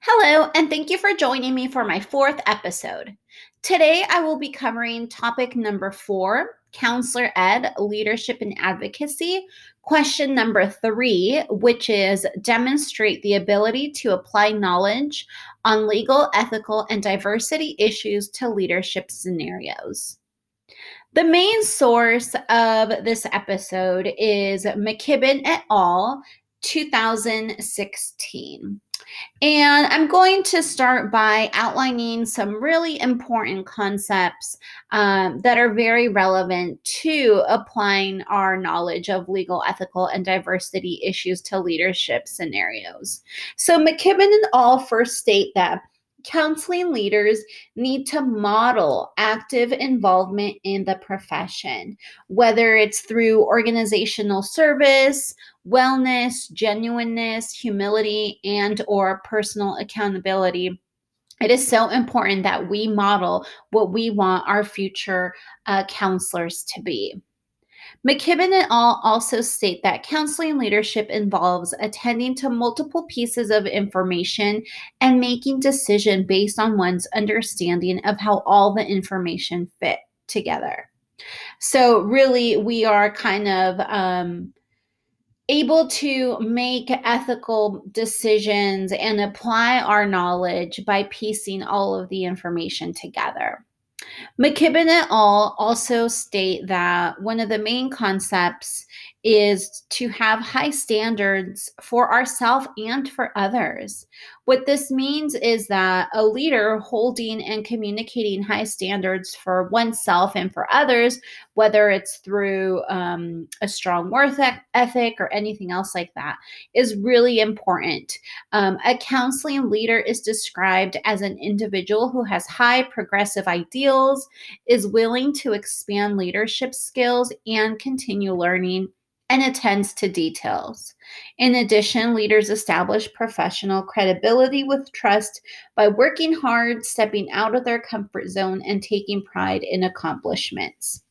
Hello, and thank you for joining me for my fourth episode. Today, I will be covering topic number four Counselor Ed Leadership and Advocacy. Question number three, which is demonstrate the ability to apply knowledge on legal, ethical, and diversity issues to leadership scenarios. The main source of this episode is McKibben et al. 2016. And I'm going to start by outlining some really important concepts um, that are very relevant to applying our knowledge of legal, ethical, and diversity issues to leadership scenarios. So, McKibben and all first state that counseling leaders need to model active involvement in the profession, whether it's through organizational service, wellness, genuineness, humility, and or personal accountability. It is so important that we model what we want our future uh, counselors to be. McKibben and all also state that counseling leadership involves attending to multiple pieces of information and making decision based on one's understanding of how all the information fit together. So really, we are kind of um, able to make ethical decisions and apply our knowledge by piecing all of the information together. McKibben et al. also state that one of the main concepts is to have high standards for ourselves and for others. What this means is that a leader holding and communicating high standards for oneself and for others, whether it's through um, a strong work ethic or anything else like that, is really important. Um, a counseling leader is described as an individual who has high progressive ideals, is willing to expand leadership skills, and continue learning and attends to details. In addition, leaders establish professional credibility with trust by working hard, stepping out of their comfort zone, and taking pride in accomplishments.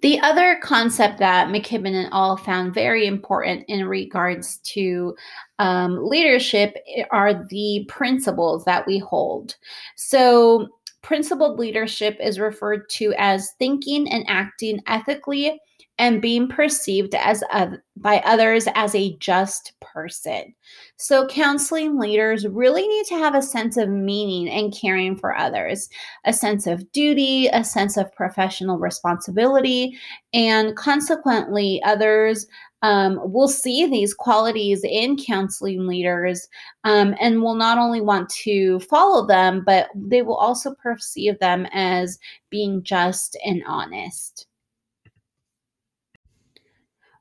The other concept that McKibben and all found very important in regards to um, leadership are the principles that we hold. So, principled leadership is referred to as thinking and acting ethically and being perceived as uh, by others as a just person. So counseling leaders really need to have a sense of meaning and caring for others, a sense of duty, a sense of professional responsibility, and consequently others um, will see these qualities in counseling leaders um, and will not only want to follow them, but they will also perceive them as being just and honest.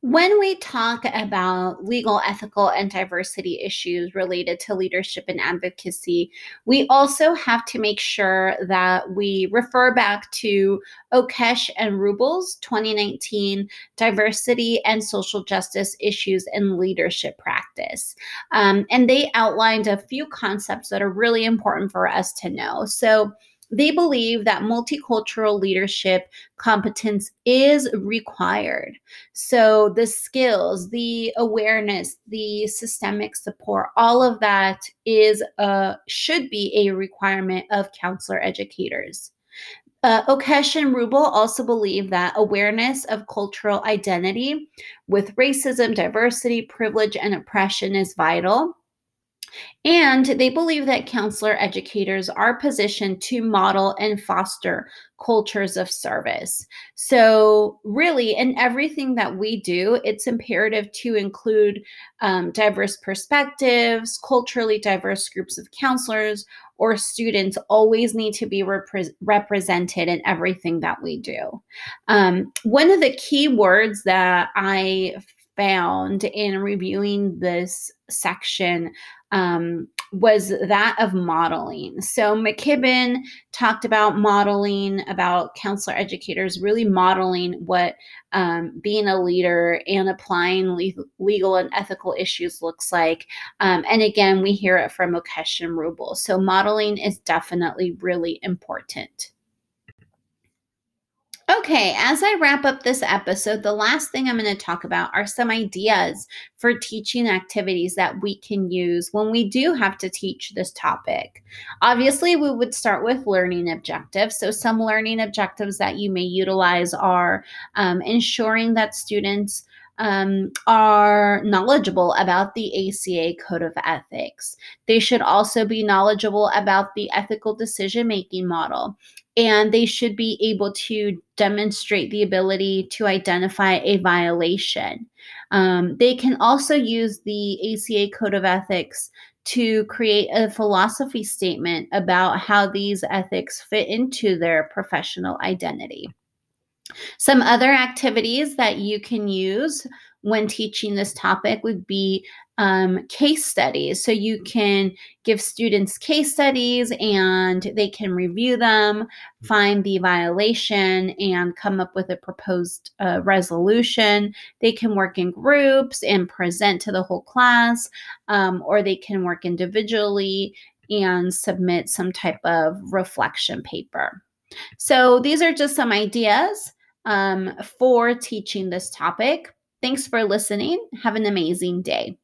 When we talk about legal, ethical, and diversity issues related to leadership and advocacy, we also have to make sure that we refer back to Okesh and Rubel's 2019 Diversity and Social Justice Issues in Leadership Practice. Um, and they outlined a few concepts that are really important for us to know. So, they believe that multicultural leadership competence is required. So, the skills, the awareness, the systemic support, all of that is uh, should be a requirement of counselor educators. Uh, Okesh and Rubel also believe that awareness of cultural identity with racism, diversity, privilege, and oppression is vital. And they believe that counselor educators are positioned to model and foster cultures of service. So, really, in everything that we do, it's imperative to include um, diverse perspectives, culturally diverse groups of counselors or students always need to be repre- represented in everything that we do. Um, one of the key words that I found in reviewing this section um, was that of modeling. So McKibben talked about modeling, about counselor educators really modeling what um, being a leader and applying le- legal and ethical issues looks like. Um, and again, we hear it from Okesh and Rubel. So modeling is definitely really important. Okay, as I wrap up this episode, the last thing I'm going to talk about are some ideas for teaching activities that we can use when we do have to teach this topic. Obviously, we would start with learning objectives. So, some learning objectives that you may utilize are um, ensuring that students um, are knowledgeable about the ACA Code of Ethics. They should also be knowledgeable about the ethical decision making model. And they should be able to demonstrate the ability to identify a violation. Um, they can also use the ACA Code of Ethics to create a philosophy statement about how these ethics fit into their professional identity. Some other activities that you can use when teaching this topic would be um, case studies. So you can give students case studies and they can review them, find the violation, and come up with a proposed uh, resolution. They can work in groups and present to the whole class, um, or they can work individually and submit some type of reflection paper. So these are just some ideas um, for teaching this topic. Thanks for listening. Have an amazing day.